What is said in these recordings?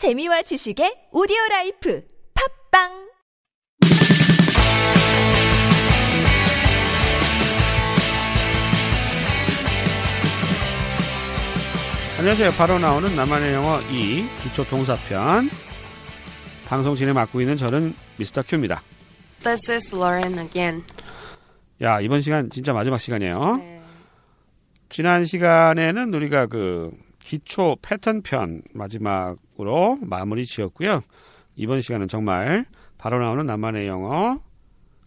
재미와 지식의 오디오 life 팟빵 안녕하세요. 바로 나오는 나만의 영어 2 기초 동사편 방송 진행 맡고 있는 저는 미스터 큐입니다. This is Lauren again. 야 이번 시간 진짜 마지막 시간이에요. 네. 지난 시간에는 우리가 그 기초 패턴 편 마지막으로 마무리 지었고요. 이번 시간은 정말 바로 나오는 나만의 영어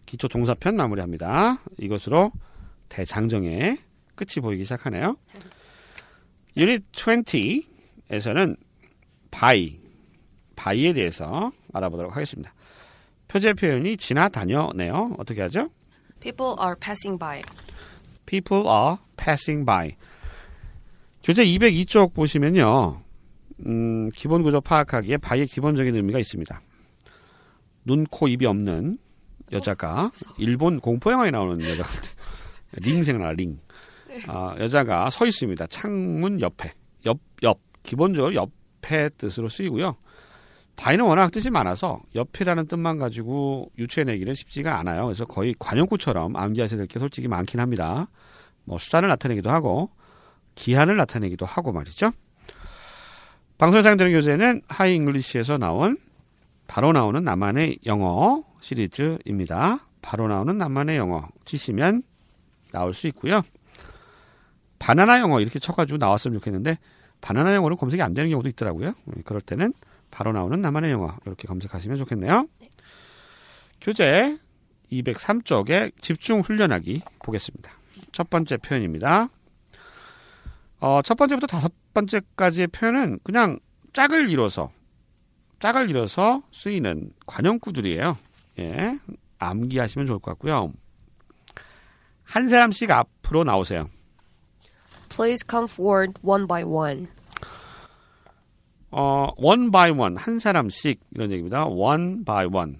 기초 동사편 마무리합니다. 이것으로 대장정의 끝이 보이기 시작하네요. 유닛 20에서는 by, by에 대해서 알아보도록 하겠습니다. 표제 표현이 지나다녀네요. 어떻게 하죠? People are passing by. People are passing by. 교재 202쪽 보시면요. 음, 기본 구조 파악하기에 by의 기본적인 의미가 있습니다. 눈, 코, 입이 없는 여자가 일본 공포 영화에 나오는 여자 링 생각나 링. 아, 여자가 서 있습니다. 창문 옆에. 옆, 옆. 기본적으로 옆에 뜻으로 쓰이고요. 바이는 워낙 뜻이 많아서 옆이라는 뜻만 가지고 유추해내기는 쉽지가 않아요. 그래서 거의 관용구처럼 암기하셔야 될 게 솔직히 많긴 합니다. 뭐 수단을 나타내기도 하고 기한을 나타내기도 하고 말이죠. 방송에 사용되는 교재는 하이 잉글리시에서 나온 바로 나오는 나만의 영어 시리즈입니다. 바로 나오는 나만의 영어 치시면 나올 수 있고요. 바나나 영어 이렇게 쳐가지고 나왔으면 좋겠는데 바나나 영어는 검색이 안 되는 경우도 있더라고요. 그럴 때는 바로 나오는 나만의 영어 이렇게 검색하시면 좋겠네요. 교재 203쪽에 집중 훈련하기 보겠습니다. 첫 번째 표현입니다. 어, 첫 번째부터 다섯 번째까지의 표현은 그냥 짝을 이뤄서 짝을 이뤄서 쓰이는 관용구들이에요. 예, 암기하시면 좋을 것 같고요. 한 사람씩 앞으로 나오세요. Please come forward one by one. 어, one by one, 한 사람씩 이런 얘기입니다. one by one.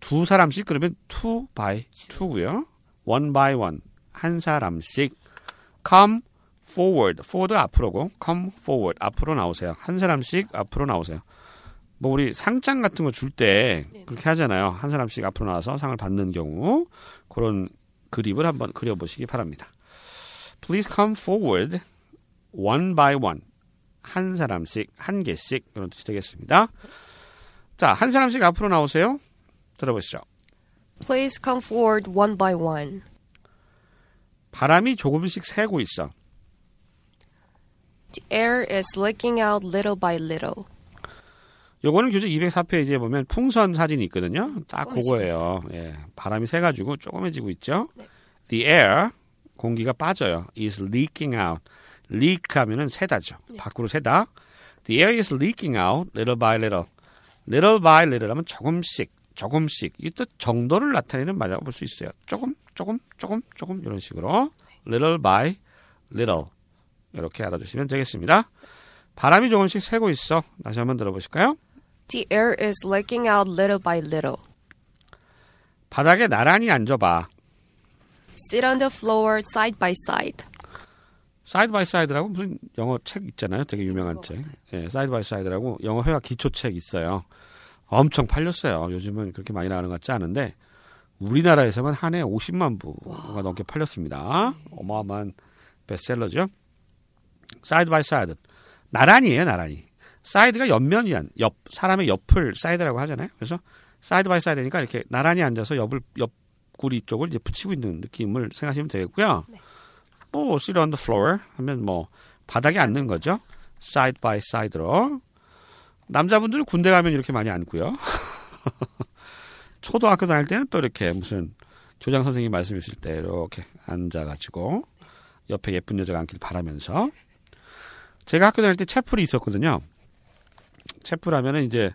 두 사람씩 그러면 two by two고요. one by one, 한 사람씩 come forward, forward 앞으로고 come forward, 앞으로 나오세요. 한 사람씩 앞으로 나오세요. 뭐 우리 상장 같은 거 줄 때 그렇게 하잖아요. 한 사람씩 앞으로 나와서 상을 받는 경우 그런 그림을 한번 그려보시기 바랍니다. Please come forward one by one. 한 사람씩 한 개씩 이런 뜻이 되겠습니다. 자, 한 사람씩 앞으로 나오세요. 들어보시죠. Please come forward one by one. 바람이 조금씩 새고 있어. The air is leaking out little by little. 요거는 교재 204페이지에 보면 풍선 사진이 있거든요. 딱 그거예요. 예. 바람이 새 가지고 조금해지고 있죠. 네. The air, 공기가 빠져요. is leaking out. leak 하면은 새다죠. 밖으로 새다. The air is leaking out little by little. little by little 하면 조금씩, 조금씩. 이 뜻 정도를 나타내는 말이라고 볼 수 있어요. 조금, 조금, 조금, 조금 이런 식으로. little by little. 이렇게 알아두시면 되겠습니다. 바람이 조금씩 새고 있어. 다시 한번 들어보실까요? The air is leaking out little by little. 바닥에 나란히 앉아봐. Sit on the floor side by side. side by side라고 무슨 영어 책 있잖아요. 되게 유명한 책. 예, side by side라고 영어 회화 기초책 있어요. 엄청 팔렸어요. 요즘은 그렇게 많이 나가는 것 같지 않은데 우리나라에서만 한 해 50만 부가 넘게 팔렸습니다. 어마어마한 베스트셀러죠. side by side. 나란히예요, 나란히. side가 옆면이란 옆 사람의 옆을 side라고 하잖아요. 그래서 side by side니까 이렇게 나란히 앉아서 옆을 옆구리 쪽을 이제 붙이고 있는 느낌을 생각하시면 되겠고요. 뭐 sit on the floor 하면 뭐 바닥에 앉는 거죠. side by side로. 남자분들은 군대 가면 이렇게 많이 앉고요. 초등학교 다닐 때는 또 이렇게 무슨 교장 선생님 말씀 있을 때 이렇게 앉아가지고 옆에 예쁜 여자가 앉길 바라면서 제가 학교 다닐 때 채플이 있었거든요. 채플 하면은 이제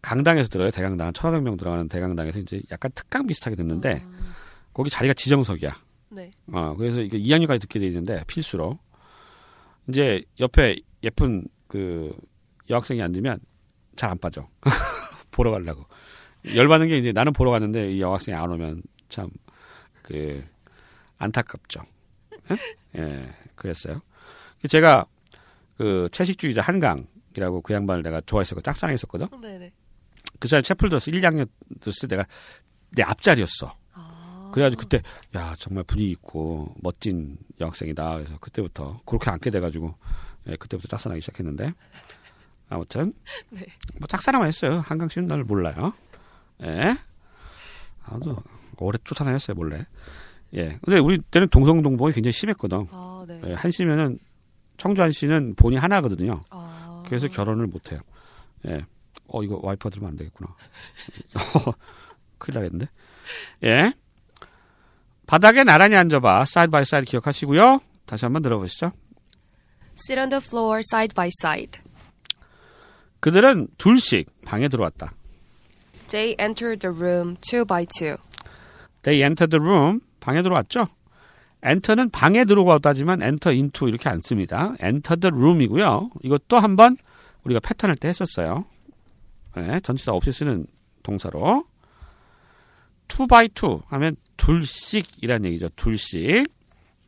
강당에서 들어요. 대강당. 1,500명 들어가는 대강당에서 이제 약간 특강 비슷하게 듣는데 거기 자리가 지정석이야. 네. 어, 그래서 이게 2학년까지 듣게 돼 있는데 필수로 이제 옆에 예쁜 그 여학생이 앉으면 잘 안 빠져. 보러 가려고. 열받는 게 이제 나는 보러 갔는데 이 여학생이 안 오면 참 그 안타깝죠. 예? 예, 그랬어요. 제가 그 채식주의자 한강 잭이라고 그 양반을 내가 좋아했었고 짝사랑했었거든. 네네. 그 사람 채플더스 1, 2학년 됐을 때 내가 내 앞자리였어. 아. 그래가지고 그때 야 정말 분위기 있고 멋진 여학생이다. 그래서 그때부터 그렇게 앉게 돼가지고 예, 그때부터 짝사랑하기 시작했는데 아무튼 네. 뭐 짝사랑만 했어요. 한강 씨는 날 몰라요. 예. 아주 오래 쫓아다녔어요 몰래. 예. 근데 우리 때는 동성동본이 굉장히 심했거든. 아, 네. 예, 한 씨면은 청주 한 씨는 본이 하나거든요. 아. 그래서 결혼을 못 해요. 예. 어, 이거 와이프가 들으면 안 되겠구나. 큰일 나겠는데? 예. 바닥에 나란히 앉아봐. side by side 기억하시고요. 다시 한번 들어보시죠. Sit on the floor side by side. 그들은 둘씩 방에 들어왔다. They entered the room two by two. They entered the room. 방에 들어왔죠? Enter는 방에 들어왔다지만 enter into 이렇게 안 씁니다. enter the room이고요. 이것도 한번 우리가 패턴을 때 했었어요. 네, 전치사 없이 쓰는 동사로 two by two 하면 둘씩이란 얘기죠. 둘씩.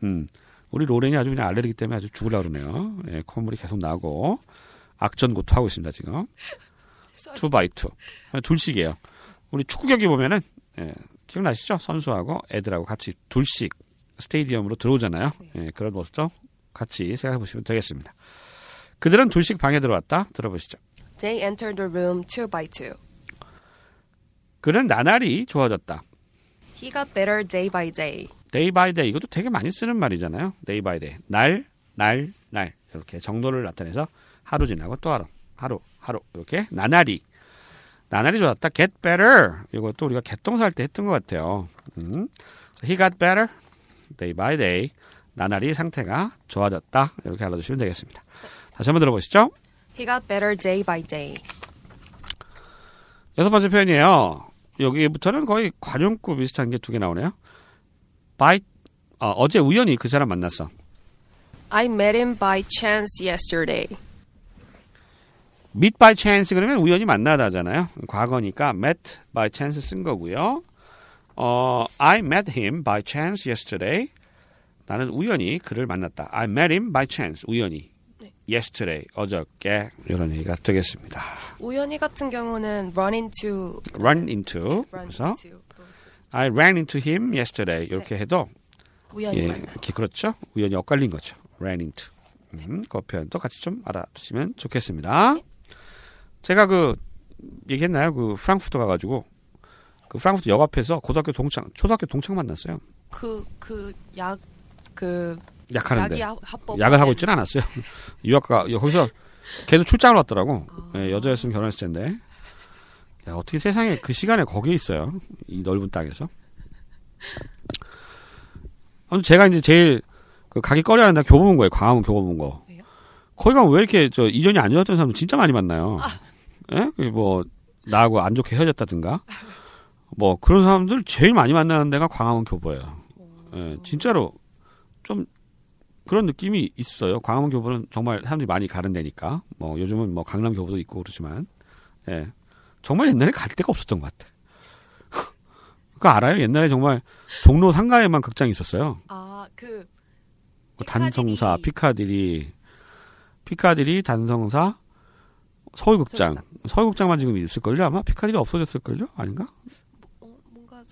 음, 우리 로렌이 아주 그냥 알레르기 때문에 아주 죽으려 그러네요. 예, 콧물이 계속 나고 악전고투 하고 있습니다 지금. two by two. 둘씩이에요. 우리 축구 경기 보면은 예, 기억나시죠? 선수하고 애들하고 같이 둘씩 스테디움으로 들어오잖아요. 예, 그런 모습도 같이 생각해 보시면 되겠습니다. 그들은 둘씩 방에 들어왔다. 들어보시죠. They entered the room two by two. 그는 나날이 좋아졌다. He got better day by day. day by day 이것도 되게 많이 쓰는 말이잖아요. day by day 날, 날, 날 이렇게 정도를 나타내서 하루 지나고 또 하루, 하루, 하루 이렇게 나날이 나날이 좋았다. get better 이것도 우리가 개동사 할때 했던 것 같아요. 음. he got better day by day 나날이 상태가 좋아졌다 이렇게 알아두시면 되겠습니다. 다시 한번 들어보시죠. He got better day by day. 여섯 번째 표현이에요. 여기부터는 거의 관용구 비슷한 게 두 개 나오네요. by 어, 어제 우연히 그 사람 만났어. I met him by chance yesterday. meet by chance 그러면 우연히 만나다잖아요. 과거니까 met by chance 쓴 거고요. 어, I met him by chance yesterday. 나는 우연히 그를 만났다. I met him by chance. 우연히. yesterday. 어저께. 이런 얘기가 되겠습니다. 우연히 같은 경우는 run into. run into. run 그래서 into. I ran into him yesterday. 이렇게 해도 우연히 예, 그렇죠. 우연히 엇갈린 거죠. ran into. 음, 그 표현도 같이 좀 알아두시면 좋겠습니다. 제가 그 얘기했나요? 그 프랑크푸르트 가가지고 그 프랑크푸르트 역 앞에서 고등학교 동창, 초등학교 동창 만났어요. 그, 그, 약, 그, 약하는데. 약을 하고 있지는 않았어요. 유학가 거기서 걔도 출장을 왔더라고. 예, 여자였으면 결혼했을 텐데. 야, 어떻게 세상에 그 시간에 거기에 있어요? 이 넓은 땅에서. 제가 이제 제일 그 가기 꺼려 하는 데 교보문고예요. 광화문 교보문고. 왜요? 거기 가면 왜 이렇게 저 이전이 안 좋았던 사람 들 진짜 많이 만나요. 예? 그뭐 나하고 안 좋게 헤어졌다든가. 뭐 그런 사람들 제일 많이 만나는 데가 광화문 교보예요. 예, 진짜로 좀 그런 느낌이 있어요. 광화문 교보는 정말 사람들이 많이 가는 데니까. 뭐 요즘은 뭐 강남 교보도 있고 그렇지만, 예, 정말 옛날에 갈 데가 없었던 것 같아. 그거 알아요? 옛날에 정말 종로 상가에만 극장이 있었어요. 아, 그, 뭐 단성사, 피카디리. 피카디리, 피카디리, 단성사, 서울극장. 서울극장. 서울극장만 지금 있을걸요? 아마 피카디리 없어졌을걸요? 아닌가?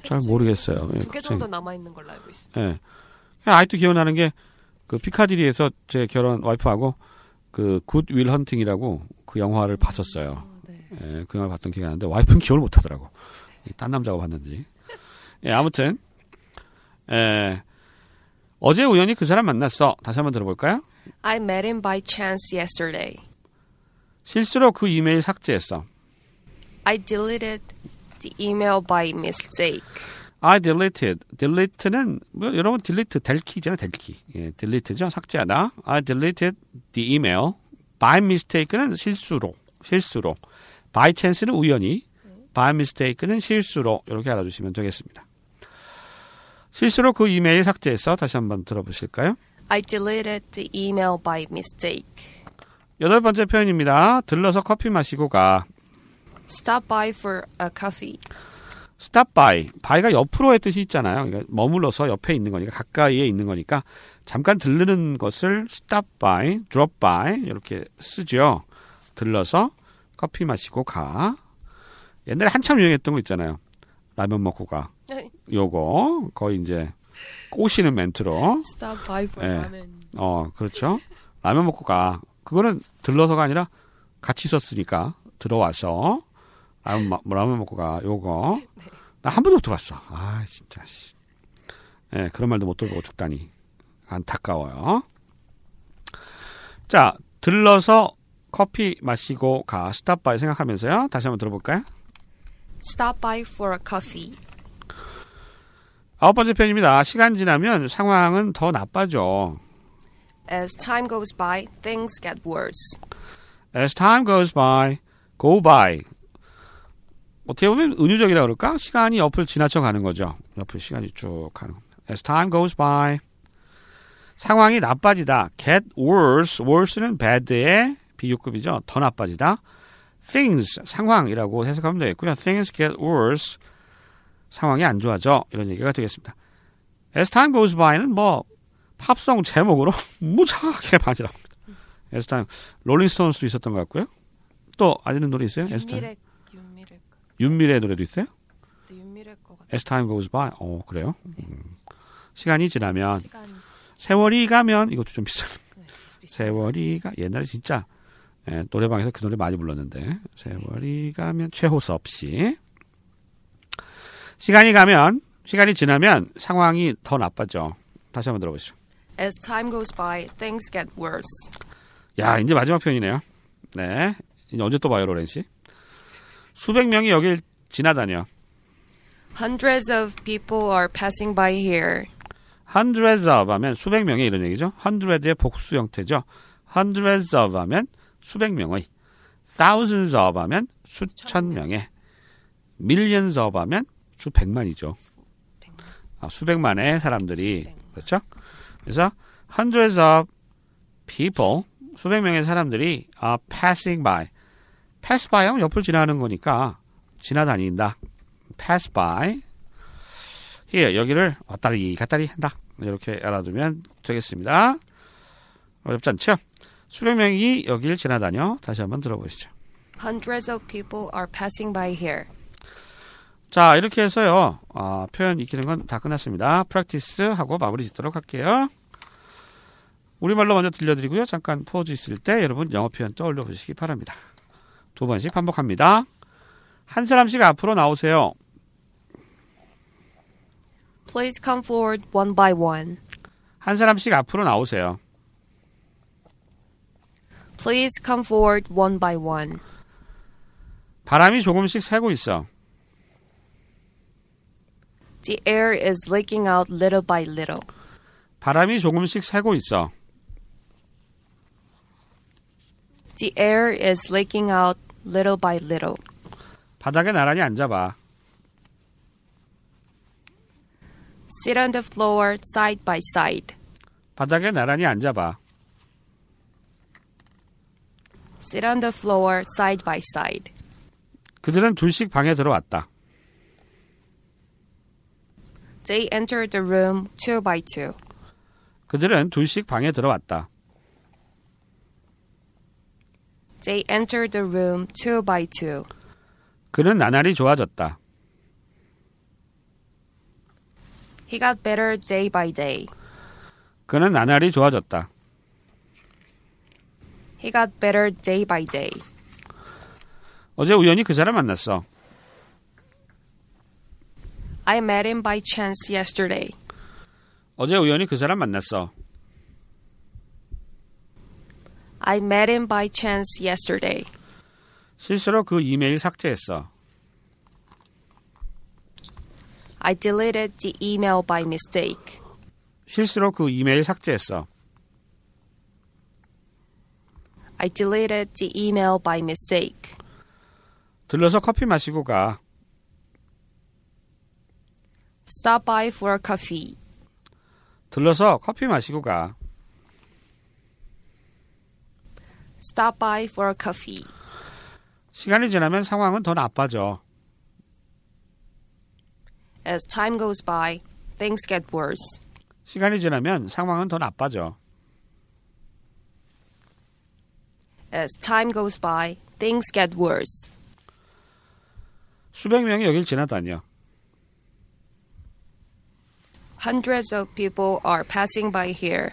잘 모르겠어요. 예, 두개 정도 남아 있는 걸로 알고 있습니다. 예. 아직도 기억나는 게, 그 피카디리에서 제 결혼 와이프하고 그 굿윌 헌팅이라고 그 영화를 봤었어요. 어, 네. 예, 그 영화를 봤던 기억이 나는데 와이프는 기억을 못 하더라고. 딴 남자가 봤는지. 예, 아무튼, 예, 어제 우연히 그 사람 만났어. 다시 한번 들어볼까요? I met him by chance yesterday. 실수로 그 이메일 삭제했어. I deleted the email by mistake. I deleted. delete는 뭐 여러분 delete 델키잖아요, 델키. 예, delete죠. 삭제하다. I deleted the email by mistake는 실수로, 실수로. by chance는 우연히, by mistake는 실수로 이렇게 알아주시면 되겠습니다. 실수로 그 이메일 삭제했어. 다시 한번 들어보실까요? I deleted the email by mistake. 여덟 번째 표현입니다. 들러서 커피 마시고 가. Stop by for a coffee. stop by. by가 옆으로의 뜻이 있잖아요. 그러니까 머물러서 옆에 있는 거니까 가까이에 있는 거니까 잠깐 들르는 것을 stop by, drop by 이렇게 쓰죠. 들러서 커피 마시고 가. 옛날에 한참 유행했던 거 있잖아요. 라면 먹고 가. 요거 거의 이제 꼬시는 멘트로 Stop by for 예. ramen. 어 그렇죠. 라면 먹고 가. 그거는 들러서가 아니라 같이 있었으니까 들어와서 라면, 마- 라면 먹고 가. 요거 나한 번도 못 들어봤어. 아 진짜. 씨. 예 그런 말도 못 들어보고 죽다니 안타까워요. 자 들러서 커피 마시고 가 스탑바이 생각하면서요. 다시 한번 들어볼까요? Stop by for a coffee. 아홉 번째 편입니다. 시간 지나면 상황은 더 나빠져. As time goes by, things get worse. As time goes by, go by. 어떻게 보면 은유적이라 그럴까? 시간이 옆을 지나쳐 가는 거죠. 옆을 시간이 쭉 가는 겁니다. As time goes by. 상황이 나빠지다. get worse. worse는 bad의 비교급이죠. 더 나빠지다. things, 상황이라고 해석하면 되겠고요. things get worse. 상황이 안 좋아져. 이런 얘기가 되겠습니다. As time goes by는 뭐 팝송 제목으로 무지하게 많이 나옵니다. As time 롤링스톤스도 있었던 것 같고요. 또 아시는 노래 있어요? As time. 윤미래, 노래도 있어요? 또 윤미래 거 같아. As time goes by. 어 그래요? 음. 시간이 지나면 시간이 세월이 가면 이것도 좀 비슷한. 네, 세월이가 옛날에 진짜 예, 노래방에서 그 노래 많이 불렀는데 세월이 가면 최호섭 씨. 시간이 가면 시간이 지나면 상황이 더 나빠져. 다시 한번 들어보시죠. As time goes by, things get worse. 야, 이제 마지막 편이네요. 네. 이제 언제 또 봐요, 로렌 씨? 수백 명이 여길 지나다녀. Hundreds of people are passing by here. hundreds of 하면 수백 명의 이런 얘기죠. hundred의 복수 형태죠. hundreds of 하면 수백 명의. thousands of 하면 수천 명의. millions of 하면 수백만이죠. 백만. 아, 수백만의 사람들이. 그렇죠? 그래서 hundreds of people 수백 명의 사람들이 are passing by. Pass by 하면 옆을 지나가는 거니까 지나다닌다. pass by. here 여기를 왔다리 갔다리 한다. 이렇게 알아두면 되겠습니다. 어렵지 않죠? 수백 명이 여기를 지나다녀. 다시 한번 들어보시죠. Hundreds of people are passing by here. 자, 이렇게 해서요. 아, 표현 익히는 건 다 끝났습니다. 프랙티스 하고 마무리 짓도록 할게요. 우리말로 먼저 들려드리고요. 잠깐 포즈 있을 때 여러분 영어 표현 떠올려 보시기 바랍니다. 두 번씩 반복합니다. 한 사람씩 앞으로 나오세요. Please come forward one by one. 한 사람씩 앞으로 나오세요. Please come forward one by one. 바람이 조금씩 새고 있어. The air is leaking out little by little. 바람이 조금씩 새고 있어. The air is leaking out little by little. 바닥에 나란히 앉아봐. Sit on the floor side by side. 바닥에 나란히 앉아봐. Sit on the floor side by side. 그들은 둘씩 방에 들어왔다. They entered the room two by two. 그들은 둘씩 방에 들어왔다. They entered the room two by two. 그는 나날이 좋아졌다. He got better day by day. 그는 나날이 좋아졌다. He got better day by day. 어제 우연히 그 사람 만났어. I met him by chance yesterday. 어제 우연히 그 사람 만났어. I met him by chance yesterday. 실수로 그 이메일 삭제했어. I deleted the email by mistake. 실수로 그 이메일 삭제했어. I deleted the email by mistake. 들러서 커피 마시고 가. Stop by for a coffee. 들러서 커피 마시고 가. Stop by for a coffee. 시간이 지나면 상황은 더 나빠져. As time goes by, things get worse. 시간이 지나면 상황은 더 나빠져. As time goes by, things get worse. 수백 명이 여길 지나다녀. Hundreds of people are passing by here.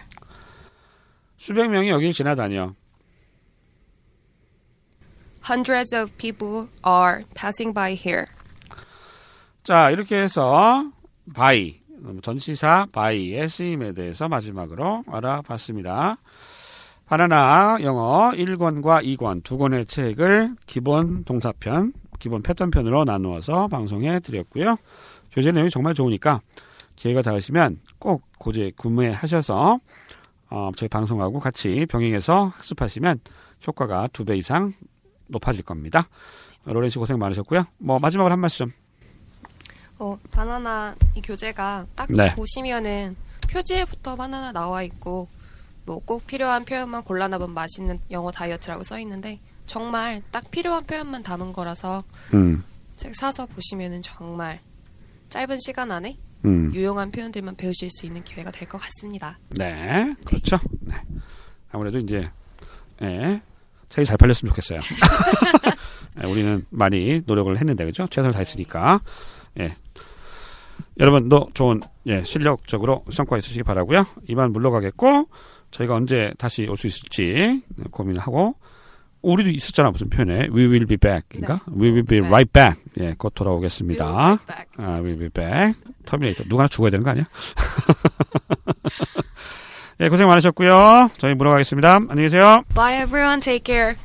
수백 명이 여길 지나다녀. Hundreds of people are passing by here. 자, 이렇게 해서 by 음, 전치사 by의 쓰임에 대해서 마지막으로 알아봤습니다. 바나나 영어 1권과 2권 두 권의 책을 기본 동사편, 기본 패턴편으로 나누어서 방송해 드렸고요. 교재 내용이 정말 좋으니까 기회가 닿으시면 꼭 고제 구매하셔서 어, 저희 방송하고 같이 병행해서 학습하시면 효과가 두 배 이상 높아질 겁니다. 로렌 씨 고생 많으셨고요. 뭐 마지막으로 한 말씀. 어, 바나나 이 교재가 딱 네. 보시면은 표지에부터 바나나 나와 있고 뭐 꼭 필요한 표현만 골라놔본 맛있는 영어 다이어트라고 써 있는데 정말 딱 필요한 표현만 담은 거라서 음, 책 사서 보시면은 정말 짧은 시간 안에 음. 유용한 표현들만 배우실 수 있는 기회가 될 것 같습니다. 네, 그렇죠. 네. 아무래도 이제, 예, 책이 잘 팔렸으면 좋겠어요. 예, 우리는 많이 노력을 했는데, 그죠? 최선을 다했으니까. 예. 여러분도 좋은, 예, 실력적으로 성과 있으시기 바라고요 이만 물러가겠고, 저희가 언제 다시 올 수 있을지 고민을 하고, 우리도 있었잖아, 무슨 표현에. We will be back. 인가? We will be right back. 예, 곧 돌아오겠습니다. We'll be right back. 아, we'll be back. 터미네이터. 누가 하나 죽어야 되는 거 아니야? 예, 고생 많으셨고요. 저희 물어가겠습니다. 안녕히 계세요. Bye everyone, take care.